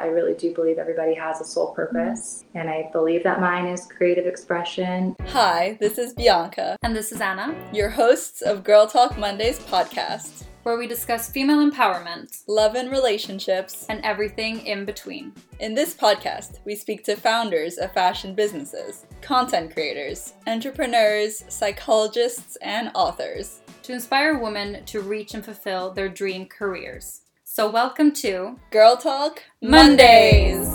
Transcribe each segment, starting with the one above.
I really do believe everybody has a soul purpose, and I believe that mine is creative expression. Hi, this is Bianca. And this is Anna, your hosts of Girl Talk Mondays podcast, where we discuss female empowerment, love and relationships, and everything in between. In this podcast, we speak to founders of fashion businesses, content creators, entrepreneurs, psychologists, and authors to inspire women to reach and fulfill their dream careers. So, welcome to Girl Talk Mondays.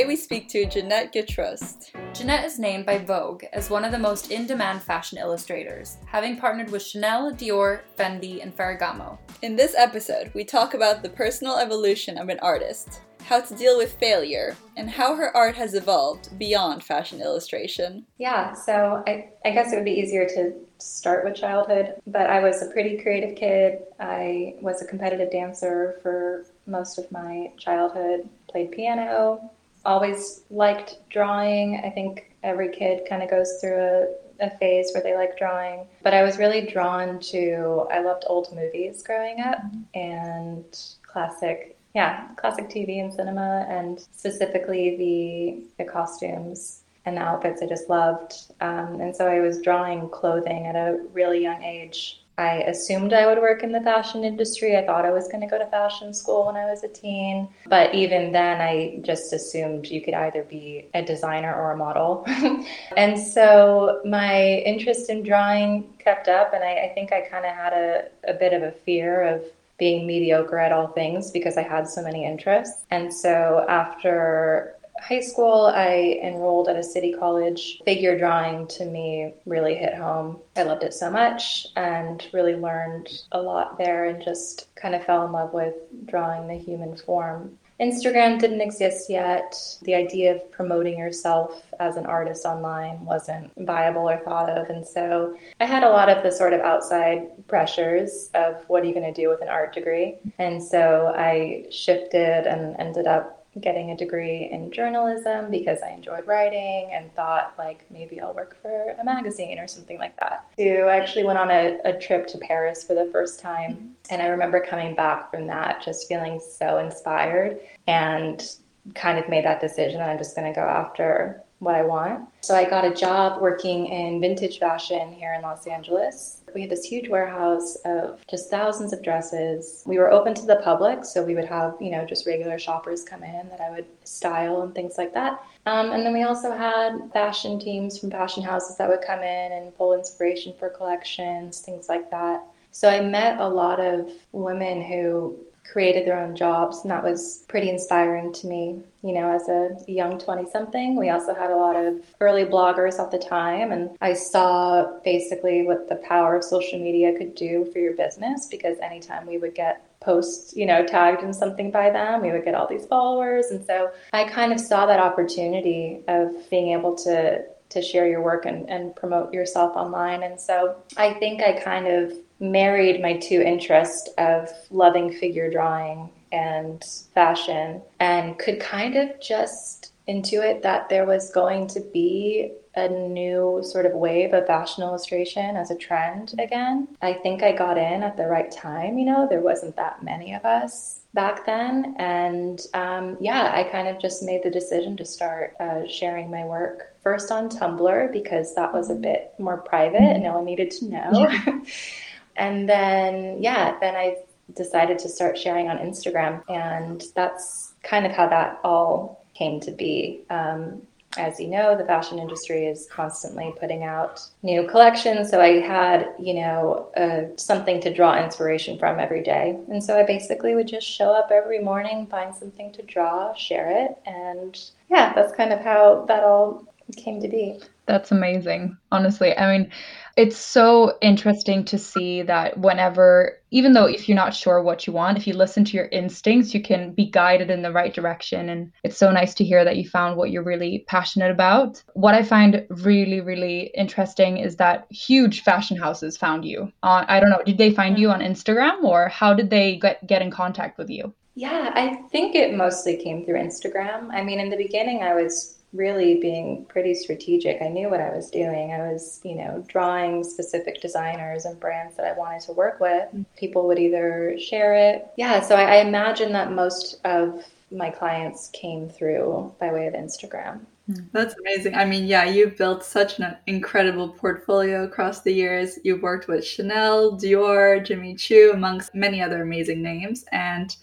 Today we speak to Jeanette Getrost. Jeanette is named by Vogue as one of the most in demand fashion illustrators, having partnered with Chanel, Dior, Fendi, and Ferragamo. In this episode, we talk about the personal evolution of an artist, how to deal with failure, and how her art has evolved beyond fashion illustration. Yeah, so I, I guess it would be easier to start with childhood, but I was a pretty creative kid. I was a competitive dancer for most of my childhood, played piano, always liked drawing. I think every kid kind of goes through a, a phase where they like drawing. But I was really drawn to, I loved old movies growing up and classic, yeah, classic TV and cinema, and specifically the, the costumes and the outfits I just loved. Um, and so I was drawing clothing at a really young age I assumed I would work in the fashion industry. I thought I was going to go to fashion school when I was a teen. But even then, I just assumed you could either be a designer or a model. and so my interest in drawing kept up, and I, I think I kind of had a, a bit of a fear of being mediocre at all things because I had so many interests. And so after high school, I enrolled at a city college. Figure drawing to me really hit home. I loved it so much and really learned a lot there and just kind of fell in love with drawing the human form. Instagram didn't exist yet. The idea of promoting yourself as an artist online wasn't viable or thought of. And so I had a lot of the sort of outside pressures of what are you going to do with an art degree? And so I shifted and ended up getting a degree in journalism because I enjoyed writing and thought like maybe I'll work for a magazine or something like that. So I actually went on a, a trip to Paris for the first time mm-hmm. and I remember coming back from that just feeling so inspired and kind of made that decision that I'm just going to go after what I want. So I got a job working in vintage fashion here in Los Angeles. We had this huge warehouse of just thousands of dresses. We were open to the public, so we would have, you know, just regular shoppers come in that I would style and things like that. Um, and then we also had fashion teams from fashion houses that would come in and pull inspiration for collections, things like that. So I met a lot of women who created their own jobs, and that was pretty inspiring to me. You know, as a young 20 something, we also had a lot of early bloggers at the time, and I saw basically what the power of social media could do for your business because anytime we would get posts, you know, tagged in something by them, we would get all these followers. And so I kind of saw that opportunity of being able to to share your work and, and promote yourself online. And so I think I kind of married my two interests of loving figure drawing and fashion and could kind of just intuit that there was going to be a new sort of wave of fashion illustration as a trend again. I think I got in at the right time, you know, there wasn't that many of us back then. And um, yeah, I kind of just made the decision to start uh, sharing my work first on Tumblr because that was a bit more private and no one needed to know. and then, yeah, then I decided to start sharing on Instagram. And that's kind of how that all came to be. Um, as you know, the fashion industry is constantly putting out new collections. So I had, you know, uh, something to draw inspiration from every day. And so I basically would just show up every morning, find something to draw, share it. And yeah, that's kind of how that all came to be. That's amazing. Honestly, I mean, it's so interesting to see that whenever, even though if you're not sure what you want, if you listen to your instincts, you can be guided in the right direction. And it's so nice to hear that you found what you're really passionate about. What I find really, really interesting is that huge fashion houses found you. Uh, I don't know, did they find you on Instagram or how did they get, get in contact with you? Yeah, I think it mostly came through Instagram. I mean, in the beginning, I was really being pretty strategic. I knew what I was doing. I was, you know, drawing specific designers and brands that I wanted to work with. Mm-hmm. People would either share it. Yeah, so I, I imagine that most of my clients came through by way of Instagram. Mm-hmm. That's amazing. I mean, yeah, you've built such an incredible portfolio across the years. You've worked with Chanel, Dior, Jimmy Choo, amongst many other amazing names. And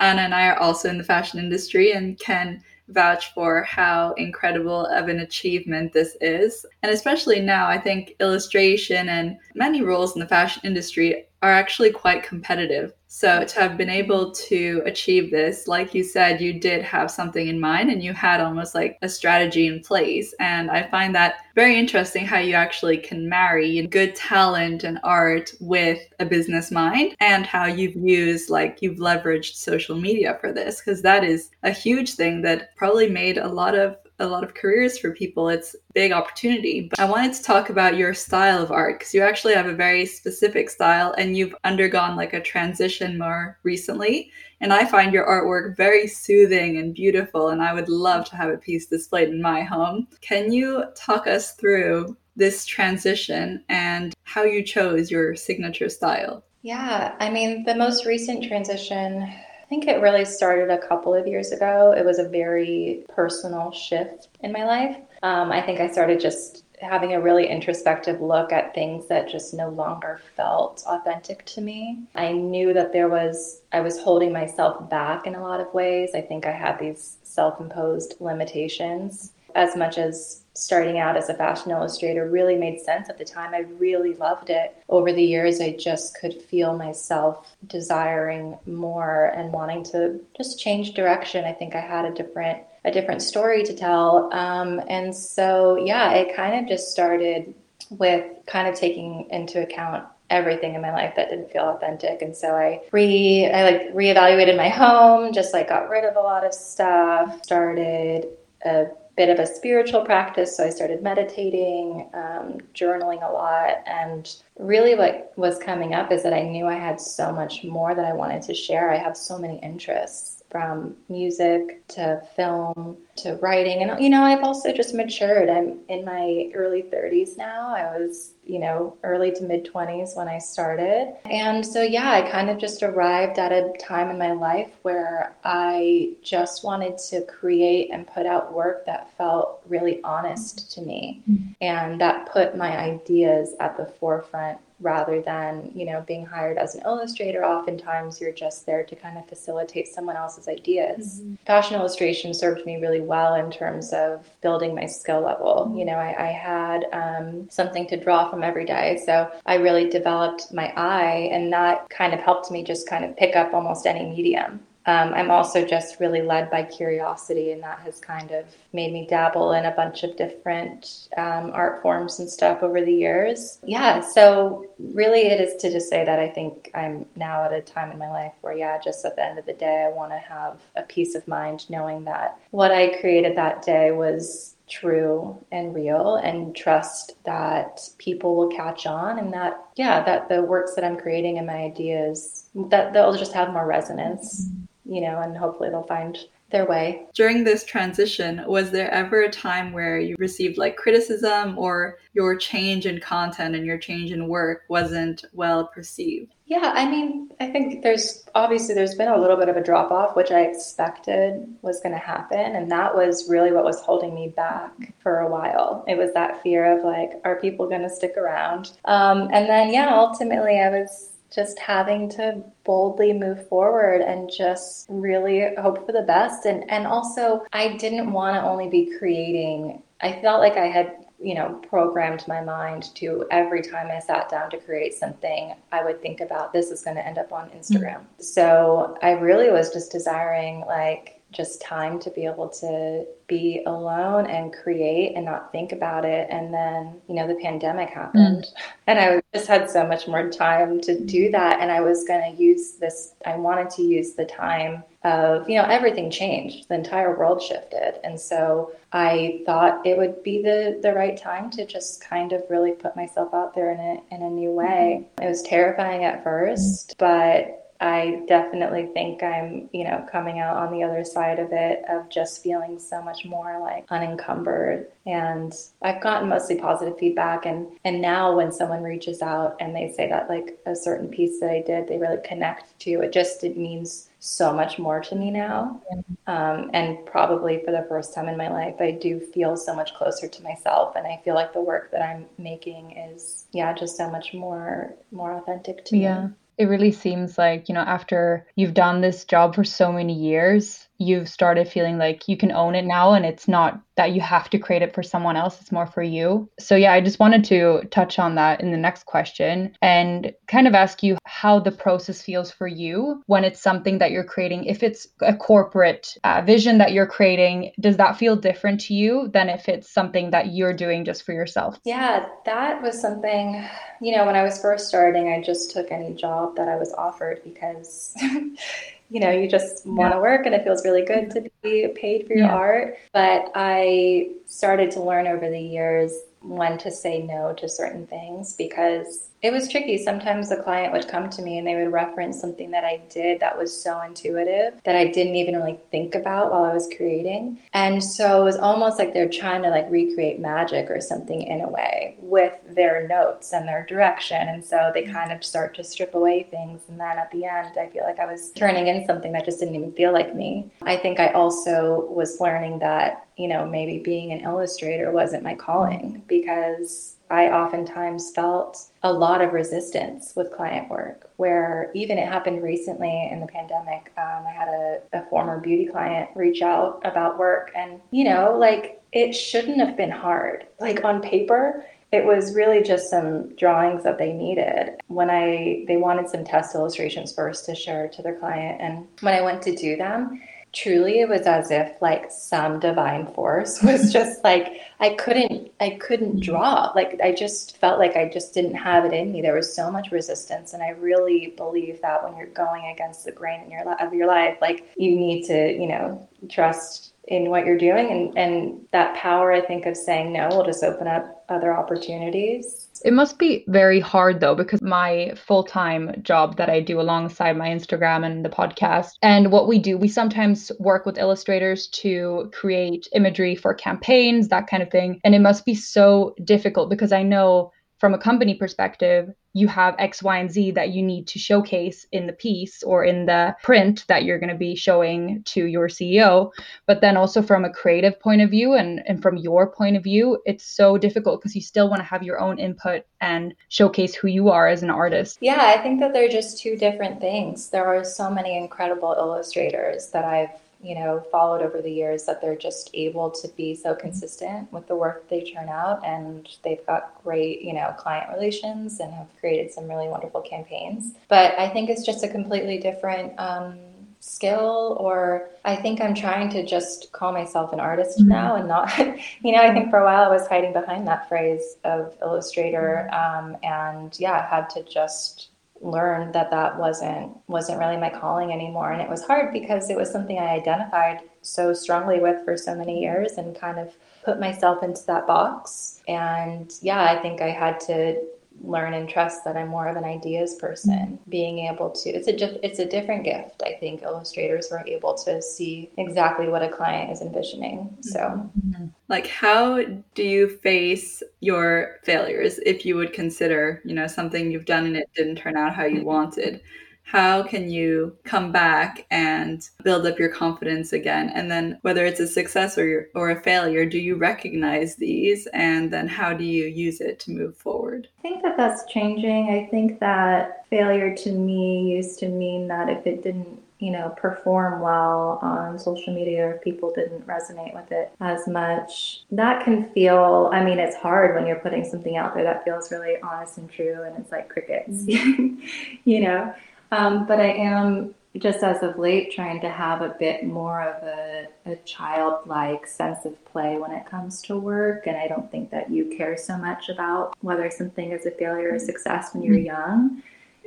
Anna and I are also in the fashion industry and can vouch for how incredible of an achievement this is. And especially now, I think illustration and many roles in the fashion industry are actually quite competitive. So to have been able to achieve this, like you said, you did have something in mind and you had almost like a strategy in place. And I find that very interesting how you actually can marry good talent and art with a business mind and how you've used like you've leveraged social media for this because that is a huge thing that probably made a lot of a lot of careers for people. It's big opportunity. But I wanted to talk about your style of art because you actually have a very specific style and you've undergone like a transition more recently. And I find your artwork very soothing and beautiful. And I would love to have a piece displayed in my home. Can you talk us through this transition and how you chose your signature style? Yeah, I mean, the most recent transition I think it really started a couple of years ago. It was a very personal shift in my life. Um, I think I started just having a really introspective look at things that just no longer felt authentic to me. I knew that there was, I was holding myself back in a lot of ways. I think I had these self imposed limitations as much as starting out as a fashion illustrator really made sense at the time. I really loved it. Over the years, I just could feel myself desiring more and wanting to just change direction. I think I had a different a different story to tell. Um, and so, yeah, it kind of just started with kind of taking into account everything in my life that didn't feel authentic and so i re i like reevaluated my home just like got rid of a lot of stuff started a bit of a spiritual practice. So I started meditating, um, journaling a lot. And really, what was coming up is that I knew I had so much more that I wanted to share. I have so many interests from music to film to writing. And, you know, I've also just matured. I'm in my early 30s now. I was, you know, early to mid 20s when I started. And so, yeah, I kind of just arrived at a time in my life where I just wanted to create and put out work that felt really honest to me mm-hmm. and that put my ideas at the forefront rather than you know being hired as an illustrator oftentimes you're just there to kind of facilitate someone else's ideas mm-hmm. fashion illustration served me really well in terms of building my skill level mm-hmm. you know i, I had um, something to draw from every day so i really developed my eye and that kind of helped me just kind of pick up almost any medium um, I'm also just really led by curiosity, and that has kind of made me dabble in a bunch of different um, art forms and stuff over the years. Yeah, so really it is to just say that I think I'm now at a time in my life where, yeah, just at the end of the day, I want to have a peace of mind knowing that what I created that day was true and real and trust that people will catch on and that yeah that the works that i'm creating and my ideas that they'll just have more resonance you know, and hopefully they'll find their way. During this transition, was there ever a time where you received like criticism or your change in content and your change in work wasn't well perceived? Yeah, I mean, I think there's obviously there's been a little bit of a drop off, which I expected was going to happen, and that was really what was holding me back for a while. It was that fear of like, are people going to stick around? Um, and then, yeah, ultimately, I was just having to boldly move forward and just really hope for the best and and also I didn't want to only be creating I felt like I had you know programmed my mind to every time I sat down to create something I would think about this is going to end up on Instagram. Mm-hmm. So I really was just desiring like just time to be able to be alone and create and not think about it. And then, you know, the pandemic happened mm. and I just had so much more time to do that. And I was going to use this, I wanted to use the time of, you know, everything changed. The entire world shifted. And so I thought it would be the, the right time to just kind of really put myself out there in a, in a new way. Mm-hmm. It was terrifying at first, but I definitely think I'm, you know, coming out on the other side of it of just feeling so much more like unencumbered. And I've gotten mostly positive feedback. And, and now when someone reaches out and they say that like a certain piece that I did, they really connect to, it just, it means so much more to me now. Um, and probably for the first time in my life, I do feel so much closer to myself. And I feel like the work that I'm making is, yeah, just so much more, more authentic to Yeah. me. It really seems like, you know, after you've done this job for so many years, you've started feeling like you can own it now and it's not that you have to create it for someone else, it's more for you. So, yeah, I just wanted to touch on that in the next question and kind of ask you how the process feels for you when it's something that you're creating. If it's a corporate uh, vision that you're creating, does that feel different to you than if it's something that you're doing just for yourself? Yeah, that was something, you know, when I was first starting, I just took any job that I was offered because, you know, you just want to work and it feels really good to be paid for your Yeah. art. But I started to learn over the years when to say no to certain things because it was tricky. Sometimes the client would come to me and they would reference something that I did that was so intuitive that I didn't even really think about while I was creating. And so it was almost like they're trying to like recreate magic or something in a way with their notes and their direction. And so they kind of start to strip away things. And then at the end, I feel like I was turning in something that just didn't even feel like me. I think I also was learning that, you know, maybe being an illustrator wasn't my calling because I oftentimes felt a lot of resistance with client work, where even it happened recently in the pandemic. Um, I had a, a former beauty client reach out about work, and you know, like it shouldn't have been hard. Like on paper, it was really just some drawings that they needed. When I they wanted some test illustrations first to share to their client, and when I went to do them, truly it was as if like some divine force was just like I couldn't I couldn't draw. Like I just felt like I just didn't have it in me. There was so much resistance and I really believe that when you're going against the grain in your of your life like you need to you know trust in what you're doing and and that power I think of saying no will just open up other opportunities It must be very hard though, because my full time job that I do alongside my Instagram and the podcast, and what we do, we sometimes work with illustrators to create imagery for campaigns, that kind of thing. And it must be so difficult because I know from a company perspective, you have X, Y, and Z that you need to showcase in the piece or in the print that you're going to be showing to your CEO. But then also from a creative point of view and, and from your point of view, it's so difficult because you still want to have your own input and showcase who you are as an artist. Yeah, I think that they're just two different things. There are so many incredible illustrators that I've, you know, followed over the years that they're just able to be so consistent with the work they churn out and they've got great, you know, client relations and have created some really wonderful campaigns. But I think it's just a completely different um, skill or I think I'm trying to just call myself an artist now and not you know I think for a while I was hiding behind that phrase of illustrator um, and yeah I had to just learn that that wasn't wasn't really my calling anymore. And it was hard because it was something I identified so strongly with for so many years and kind of put myself into that box. And yeah I think I had to learn and trust that I'm more of an ideas person. Mm-hmm. Being able to, it's a just, it's a different gift. I think illustrators were able to see exactly what a client is envisioning. So, mm-hmm. Like, how do you face your failures if you would consider, you know, something you've done and it didn't turn out how you wanted? How can you come back and build up your confidence again? And then, whether it's a success or, or a failure, do you recognize these? And then, how do you use it to move forward? I think that that's changing. I think that failure to me used to mean that if it didn't you know perform well on social media or if people didn't resonate with it as much that can feel i mean it's hard when you're putting something out there that feels really honest and true and it's like crickets you know um, but i am just as of late trying to have a bit more of a, a childlike sense of play when it comes to work. And i don't think that you care so much about whether something is a failure or success when you're young.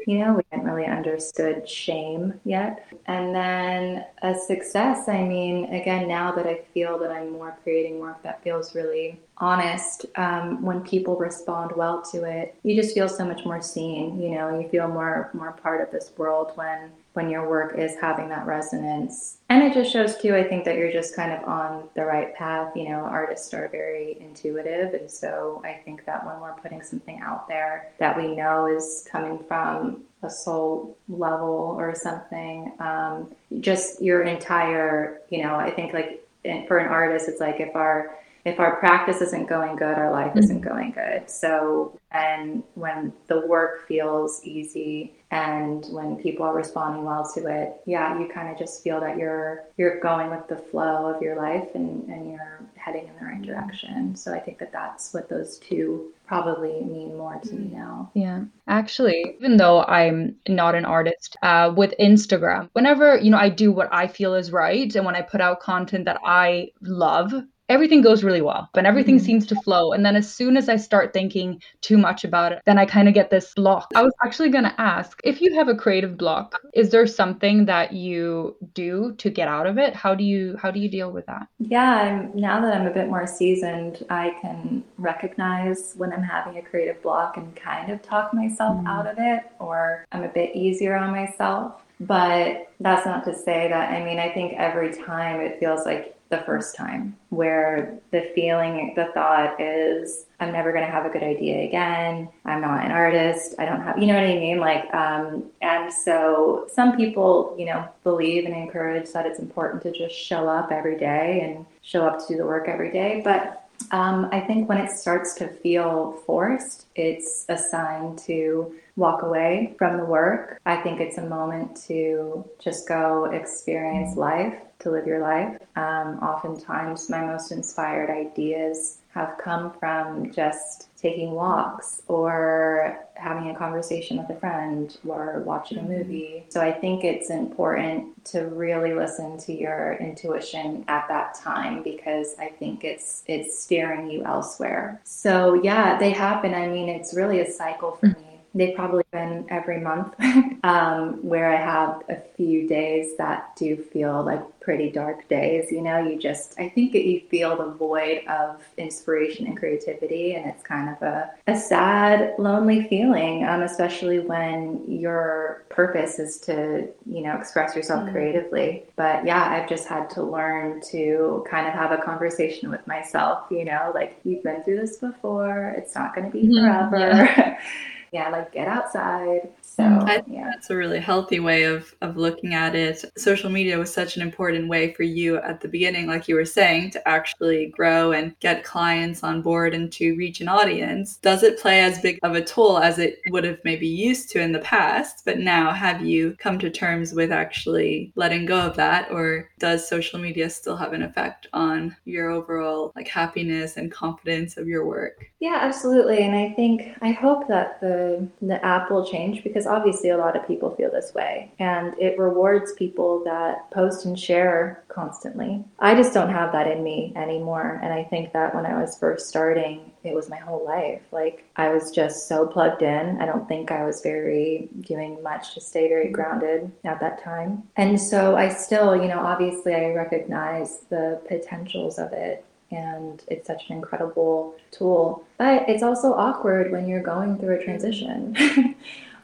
You know, we, haven't really understood shame yet. And then a success, I mean, again, now that I feel that I'm more creating work that feels really honest, um, when people respond well to it, you just feel so much more seen. You know, you feel more more part of this world when when your work is having that resonance. And it just shows too, I think that you're just kind of on the right path. You know, artists are very intuitive. And so I think that when we're putting something out there that we know is coming from a soul level or something, um, just your entire, you know, I think like for an artist, it's like if our if our practice isn't going good, our life isn't mm-hmm. going good. So, and when the work feels easy and when people are responding well to it, yeah, you kind of just feel that you're you're going with the flow of your life and, and you're heading in the right direction. So I think that that's what those two probably mean more to me now. Yeah. Actually, even though I'm not an artist, uh, with Instagram, whenever, you know, I do what I feel is right and when I put out content that I love, everything goes really well and everything mm-hmm. seems to flow. And then as soon as I start thinking too much about it, then I kind of get this block. I was actually going to ask if you have a creative block, is there something that you do to get out of it? How do you how do you deal with that? Yeah, I'm, now that I'm a bit more seasoned, I can recognize when I'm having a creative block and kind of talk myself mm-hmm. out of it or I'm a bit easier on myself. But that's not to say that I mean, I think every time it feels like the first time where the feeling the thought is i'm never going to have a good idea again. I'm not an artist. I don't have you know what i mean? Like um, and so some people you know believe and encourage that it's important to just show up every day and show up to do the work every day but um, I think when it starts to feel forced, it's a sign to walk away from the work. I think it's a moment to just go experience life to live your life. Um, oftentimes, my most inspired ideas have come from just taking walks or having a conversation with a friend or watching a mm-hmm. movie. So I think it's important to really listen to your intuition at that time because I think it's it's steering you elsewhere. So yeah, they happen. I mean, it's really a cycle for me they've probably been every month um, where I have a few days that do feel like pretty dark days. You know, you just, I think that you feel the void of inspiration and creativity, and it's kind of a, a sad, lonely feeling, um, especially when your purpose is to, you know, express yourself mm-hmm. creatively. But yeah, I've just had to learn to kind of have a conversation with myself, you know, like you've been through this before, it's not going to be mm-hmm. forever. Yeah. yeah, like get outside. So mm. I think yeah. that's a really healthy way of of looking at it. Social media was such an important way for you at the beginning, like you were saying, to actually grow and get clients on board and to reach an audience. Does it play as big of a toll as it would have maybe used to in the past? But now have you come to terms with actually letting go of that? Or does social media still have an effect on your overall like happiness and confidence of your work? Yeah, absolutely. And I think I hope that the the app will change because obviously a lot of people feel this way and it rewards people that post and share constantly. I just don't have that in me anymore. And I think that when I was first starting, it was my whole life. Like I was just so plugged in. I don't think I was very doing much to stay very grounded at that time. And so I still, you know, obviously I recognize the potentials of it and it's such an incredible tool. But it's also awkward when you're going through a transition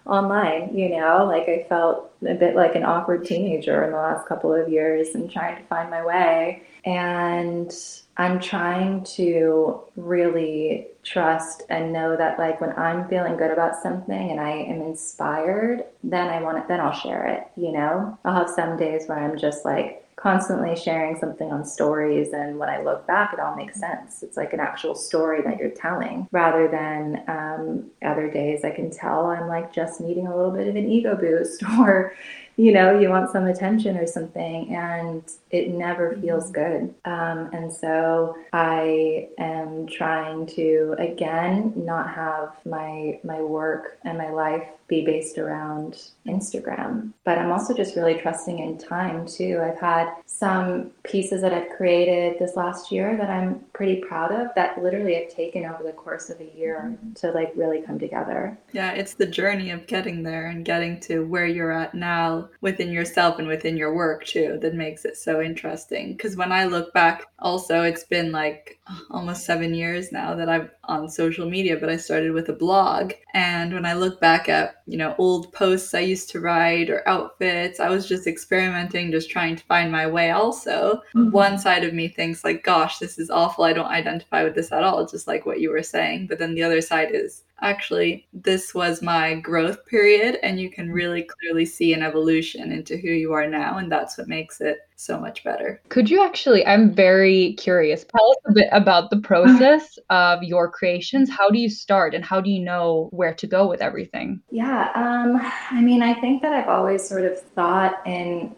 online, you know, like I felt a bit like an awkward teenager in the last couple of years and trying to find my way. And I'm trying to really trust and know that like when I'm feeling good about something and I am inspired, then I want it, then I'll share it, you know? I'll have some days where I'm just like, constantly sharing something on stories and when i look back it all makes sense it's like an actual story that you're telling rather than um, other days i can tell i'm like just needing a little bit of an ego boost or you know, you want some attention or something, and it never feels good. Um, and so I am trying to again not have my my work and my life be based around Instagram. But I'm also just really trusting in time too. I've had some pieces that I've created this last year that I'm pretty proud of that literally have taken over the course of a year mm-hmm. to like really come together. Yeah, it's the journey of getting there and getting to where you're at now within yourself and within your work too that makes it so interesting. Because when I look back, also, it's been like almost seven years now that I'm on social media, but I started with a blog. And when I look back at, you know, old posts I used to write or outfits, I was just experimenting, just trying to find my way also. Mm-hmm. One side of me thinks like, gosh, this is awful. I don't identify with this at all, just like what you were saying. But then the other side is, actually, this was my growth period, and you can really clearly see an evolution into who you are now. And that's what makes it so much better. Could you actually, I'm very curious, tell us a bit about the process of your creations. How do you start and how do you know where to go with everything? Yeah, um, I mean, I think that I've always sort of thought in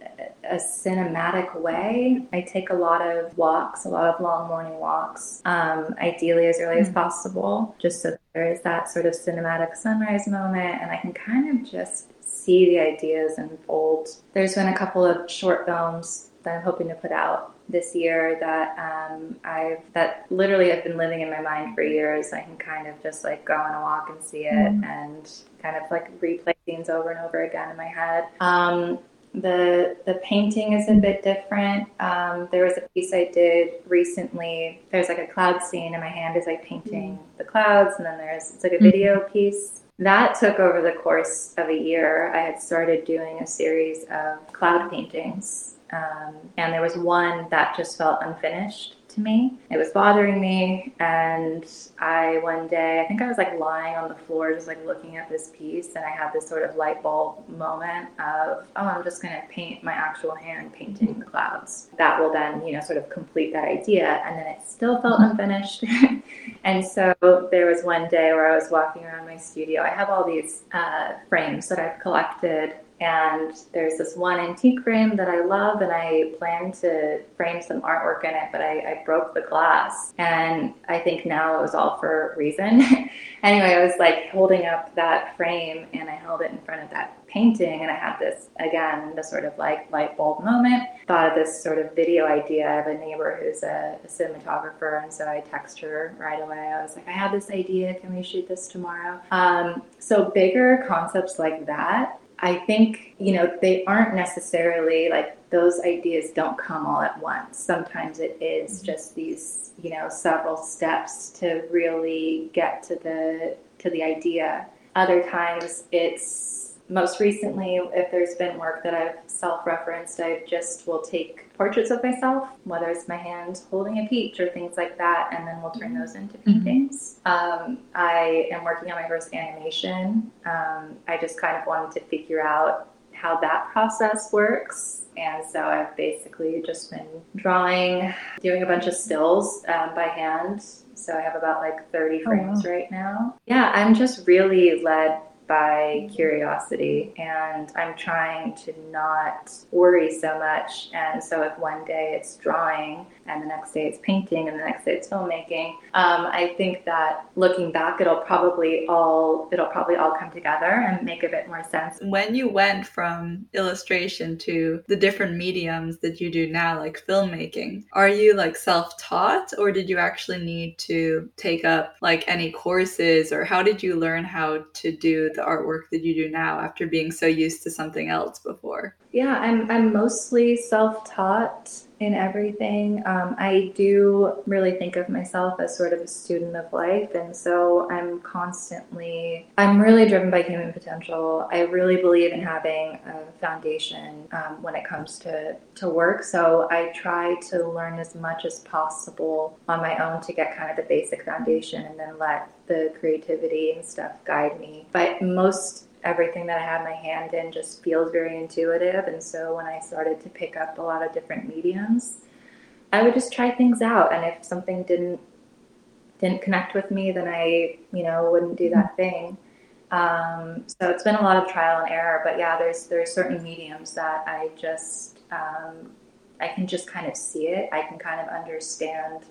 a cinematic way. I take a lot of walks, a lot of long morning walks, um, ideally as early mm-hmm. as mm. possible, just so there is that sort of cinematic sunrise moment, and I can kind of just see the ideas unfold. There's been a couple of short films that I'm hoping to put out this year that um, I've that literally have been living in my mind for years. I can kind of just like go on a walk and see it mm. and kind of like replay scenes over and over again in my head. Um, the the painting is a bit different. Um, there was a piece I did recently. There's like a cloud scene, and my hand is like painting the clouds, and then there's it's like a mm. video piece. That took over the course of a year. I had started doing a series of cloud paintings, um, and there was one that just felt unfinished to me. It was bothering me, and I one day, I think I was like lying on the floor, just like looking at this piece, and I had this sort of light bulb moment of, oh, I'm just gonna paint my actual hand painting the clouds. That will then, you know, sort of complete that idea, and then it still felt unfinished. and so there was one day where I was walking around my studio. I have all these uh, frames that I've collected and there's this one antique frame that I love, and I plan to frame some artwork in it, but I, I broke the glass. And I think now it was all for a reason. anyway, I was like holding up that frame and I held it in front of that painting, and I had this again, the sort of like light bulb moment. Thought of this sort of video idea. Have a neighbor who's a, a cinematographer, and so I text her right away. I was like, I have this idea. Can we shoot this tomorrow? Um, so, bigger concepts like that I think, you know, they aren't necessarily like those ideas don't come all at once. Sometimes it is mm-hmm. just these, you know, several steps to really get to the to the idea. Other times it's most recently, if there's been work that I've self referenced, I just will take portraits of myself, whether it's my hand holding a peach or things like that, and then we'll turn mm-hmm. those into paintings. Mm-hmm. Um, I am working on my first animation. Um, I just kind of wanted to figure out how that process works. And so I've basically just been drawing, doing a bunch of stills um, by hand. So I have about like 30 frames oh, wow. right now. Yeah, I'm just really led by curiosity and I'm trying to not worry so much. And so if one day it's drawing and the next day it's painting and the next day it's filmmaking, um, I think that looking back, it'll probably all it'll probably all come together and make a bit more sense. When you went from illustration to the different mediums that you do now, like filmmaking, are you like self-taught or did you actually need to take up like any courses or how did you learn how to do the artwork that you do now after being so used to something else before? Yeah, I'm I'm mostly self-taught in everything. Um, I do really think of myself as sort of a student of life, and so I'm constantly, I'm really driven by human potential. I really believe in having a foundation um, when it comes to, to work. So I try to learn as much as possible on my own to get kind of the basic foundation and then let the creativity and stuff guide me. But most everything that I have my hand in just feels very intuitive. And so when I started to pick up a lot of different mediums, I would just try things out. And if something didn't didn't connect with me, then I, you know, wouldn't do that thing. Um, so it's been a lot of trial and error, but yeah, there's there's certain mediums that I just um, I can just kind of see it. I can kind of understand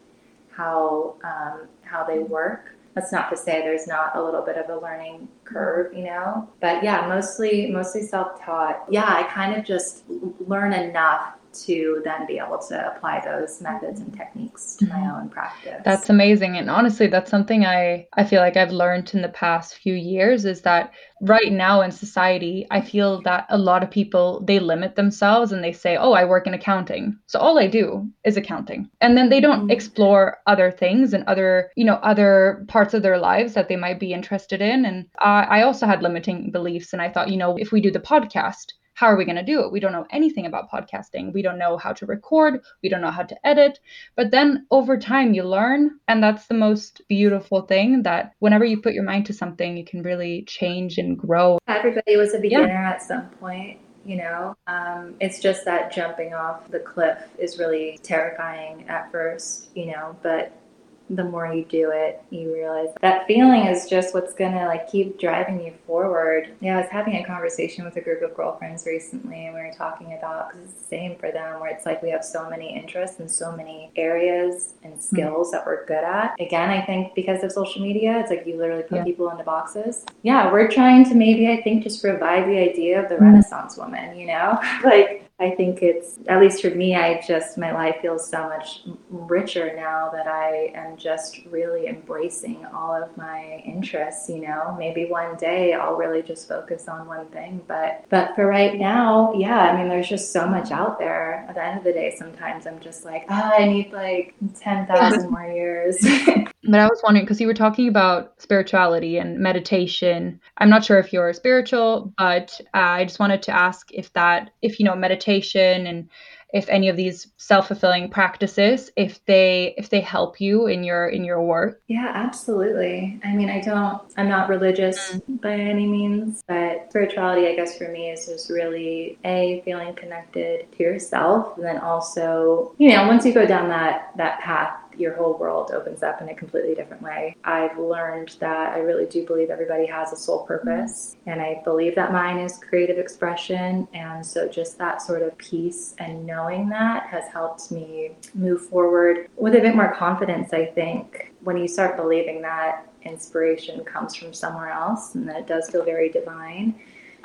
how um, how they work. That's not to say there's not a little bit of a learning curve, you know. But yeah, mostly mostly self taught. Yeah, I kind of just learn enough to then be able to apply those methods and techniques to my mm-hmm. own practice. That's amazing. And honestly, that's something I, I feel like I've learned in the past few years is that right now in society, I feel that a lot of people they limit themselves and they say, Oh, I work in accounting. So all I do is accounting. And then they don't mm-hmm. explore other things and other, you know, other parts of their lives that they might be interested in. And I, I also had limiting beliefs. And I thought, you know, if we do the podcast, how are we going to do it? We don't know anything about podcasting. We don't know how to record. We don't know how to edit. But then over time, you learn. And that's the most beautiful thing that whenever you put your mind to something, you can really change and grow. Everybody was a beginner yeah. at some point you know um, it's just that jumping off the cliff is really terrifying at first you know but the more you do it, you realize that feeling is just what's gonna like keep driving you forward. Yeah, I was having a conversation with a group of girlfriends recently, and we were talking about because it's the same for them, where it's like we have so many interests and so many areas and skills mm-hmm. that we're good at. Again, I think because of social media, it's like you literally put yeah. people into boxes. Yeah, we're trying to maybe I think just revive the idea of the mm-hmm. Renaissance woman. You know, like I think it's, at least for me, I just, my life feels so much richer now that I am just really embracing all of my interests, you know. Maybe one day I'll really just focus on one thing, but, but for right now, yeah, I mean, there's just so much out there. At the end of the day, sometimes I'm just like, oh, I need like 10,000 more years. but I was wondering, because you were talking about spirituality and meditation. I'm not sure if you're spiritual, but uh, I just wanted to ask if that, if, you know, meditation and if any of these self-fulfilling practices if they if they help you in your in your work yeah absolutely i mean i don't i'm not religious mm-hmm. by any means but spirituality i guess for me is just really a feeling connected to yourself and then also you know once you go down that that path your whole world opens up in a completely different way. I've learned that I really do believe everybody has a soul purpose, and I believe that mine is creative expression. And so, just that sort of peace and knowing that has helped me move forward with a bit more confidence, I think. When you start believing that inspiration comes from somewhere else and that it does feel very divine,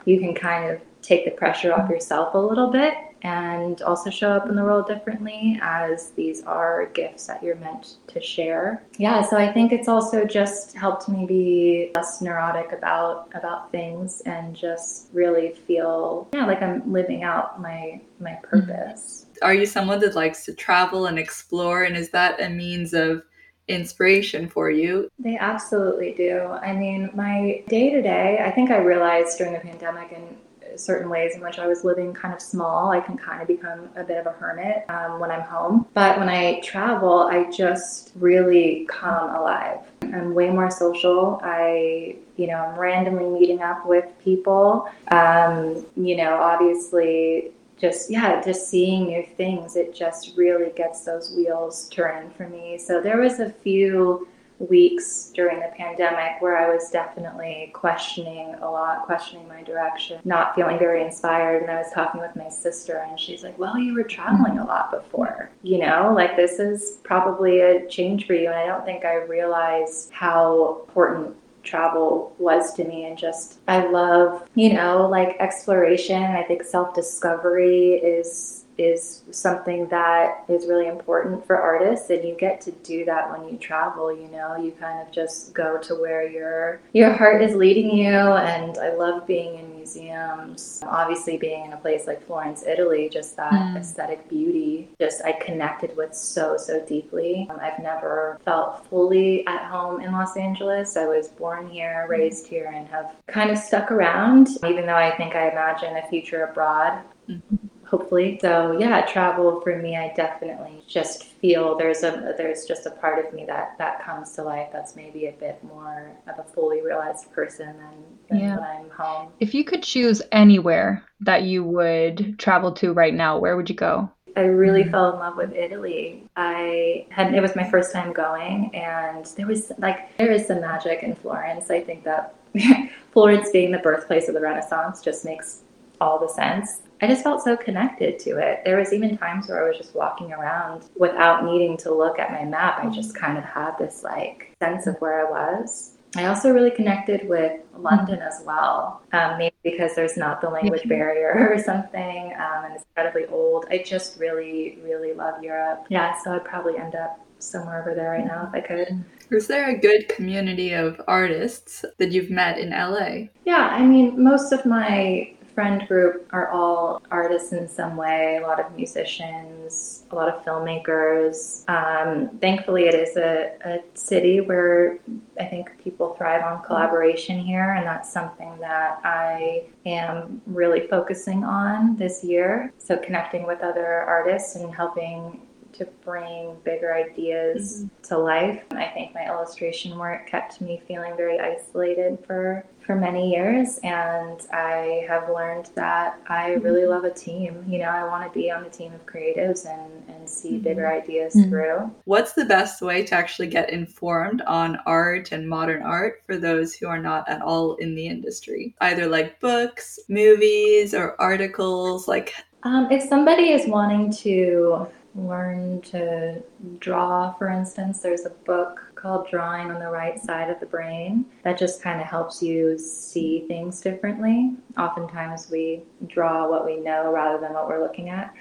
you can kind of take the pressure off yourself a little bit and also show up in the world differently as these are gifts that you're meant to share. Yeah, so I think it's also just helped me be less neurotic about about things and just really feel yeah, like I'm living out my my mm-hmm. purpose. Are you someone that likes to travel and explore and is that a means of inspiration for you? They absolutely do. I mean, my day to day, I think I realized during the pandemic and certain ways in which I was living kind of small. I can kind of become a bit of a hermit um, when I'm home. But when I travel, I just really come alive. I'm way more social. I, you know, I'm randomly meeting up with people. Um, you know, obviously, just yeah, just seeing new things. It just really gets those wheels turning for me. So there was a few weeks during the pandemic where I was definitely questioning a lot, questioning my direction, not feeling very inspired. And I was talking with my sister, and she's like, Well, you were traveling a lot before, you know, like this is probably a change for you. And I don't think I realized how important travel was to me and just I love, you know, like exploration. I think self-discovery is is something that is really important for artists and you get to do that when you travel you know? You kind of just go to where your your heart is leading you and i love being in museums. Obviously being in a place like florence italy just that mm. aesthetic beauty just i connected with so so deeply. Um, i've never felt fully at home in los angeles. I was born here mm. raised here and have kind of stuck around even though i think i imagine a future abroad. Mm-hmm hopefully. So yeah, travel for me, I definitely just feel there's a there's just a part of me that that comes to life that's maybe a bit more of a fully realized person than, than yeah. when I'm home. If you could choose anywhere that you would travel to right now, where would you go? I really mm-hmm. fell in love with Italy. I had it was my first time going, and there was like there is some magic in Florence. I think that Florence being the birthplace of the Renaissance just makes all the sense. I just felt so connected to it. There was even times where I was just walking around without needing to look at my map. I just kind of had this like sense of where I was. I also really connected with London as well, um, maybe because there's not the language barrier or something, um, and it's incredibly old. I just really, really love Europe. Yeah, so I'd probably end up somewhere over there right now if I could. Is there a good community of artists that you've met in LA? Yeah, I mean, most of my friend group are all artists in some way, a lot of musicians, a lot of filmmakers. Um, thankfully, it is a, a city where I think people thrive on collaboration here, and that's something that I am really focusing on this year. So, connecting with other artists and helping to bring bigger ideas mm-hmm. to life. I think my illustration work kept me feeling very isolated for for many years and I have learned that I really mm-hmm. love a team. You know, I want to be on a team of creatives and, and see mm-hmm. bigger ideas mm-hmm. through. What's the best way to actually get informed on art and modern art for those who are not at all in the industry? Either like books, movies, or articles, like um, if somebody is wanting to learn to draw, for instance, there's a book called Drawing on the Right Side of the Brain that just kind of helps you see things differently. Oftentimes, we draw what we know rather than what we're looking at.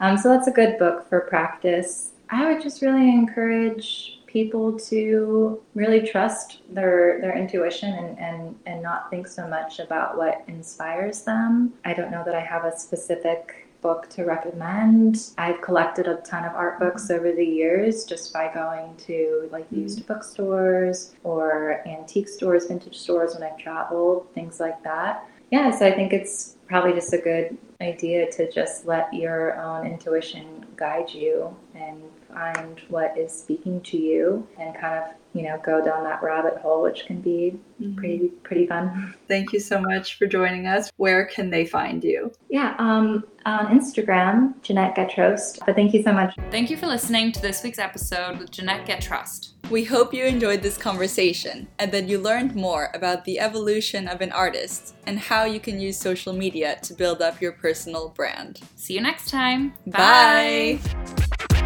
Um, so, that's a good book for practice. I would just really encourage people to really trust their their intuition and, and and not think so much about what inspires them. I don't know that I have a specific book to recommend. I've collected a ton of art books over the years just by going to like mm-hmm. used bookstores or antique stores, vintage stores when I've traveled, things like that. Yeah, so I think it's probably just a good idea to just let your own intuition guide you and find what is speaking to you and kind of you know go down that rabbit hole which can be mm-hmm. pretty pretty fun. Thank you so much for joining us. Where can they find you? Yeah um on instagram jeanette getrost but thank you so much. Thank you for listening to this week's episode with jeanette getrost we hope you enjoyed this conversation and that you learned more about the evolution of an artist and how you can use social media to build up your personal brand. See you next time. Bye, bye.